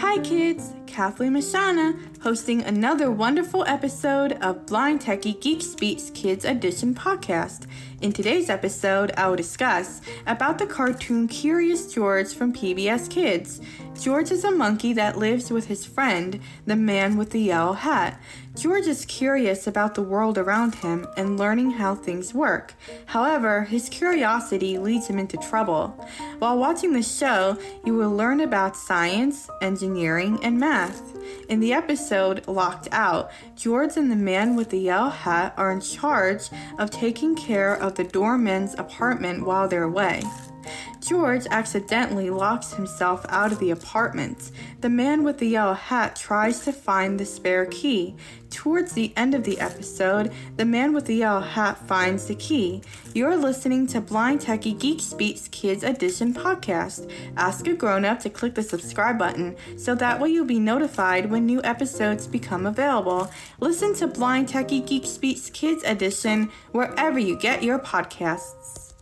Hi, kids! Kathleen Mashana hosting another wonderful episode of Blind Techie Geek Speaks Kids Edition podcast. In today's episode, I will discuss about the cartoon Curious George from PBS Kids. George is a monkey that lives with his friend, the man with the yellow hat. George is curious about the world around him and learning how things work. However, his curiosity leads him into trouble. While watching the show, you will learn about science, engineering, and math. In the episode Locked Out, George and the man with the yellow hat are in charge of taking care of the doorman's apartment while they're away. George accidentally locks himself out of the apartment. The man with the yellow hat tries to find the spare key. Towards the end of the episode, the man with the yellow hat finds the key. You're listening to Blind Techie Geek Speaks Kids Edition podcast. Ask a grown up to click the subscribe button so that way you'll be notified when new episodes become available. Listen to Blind Techie Geek Speaks Kids Edition wherever you get your podcasts.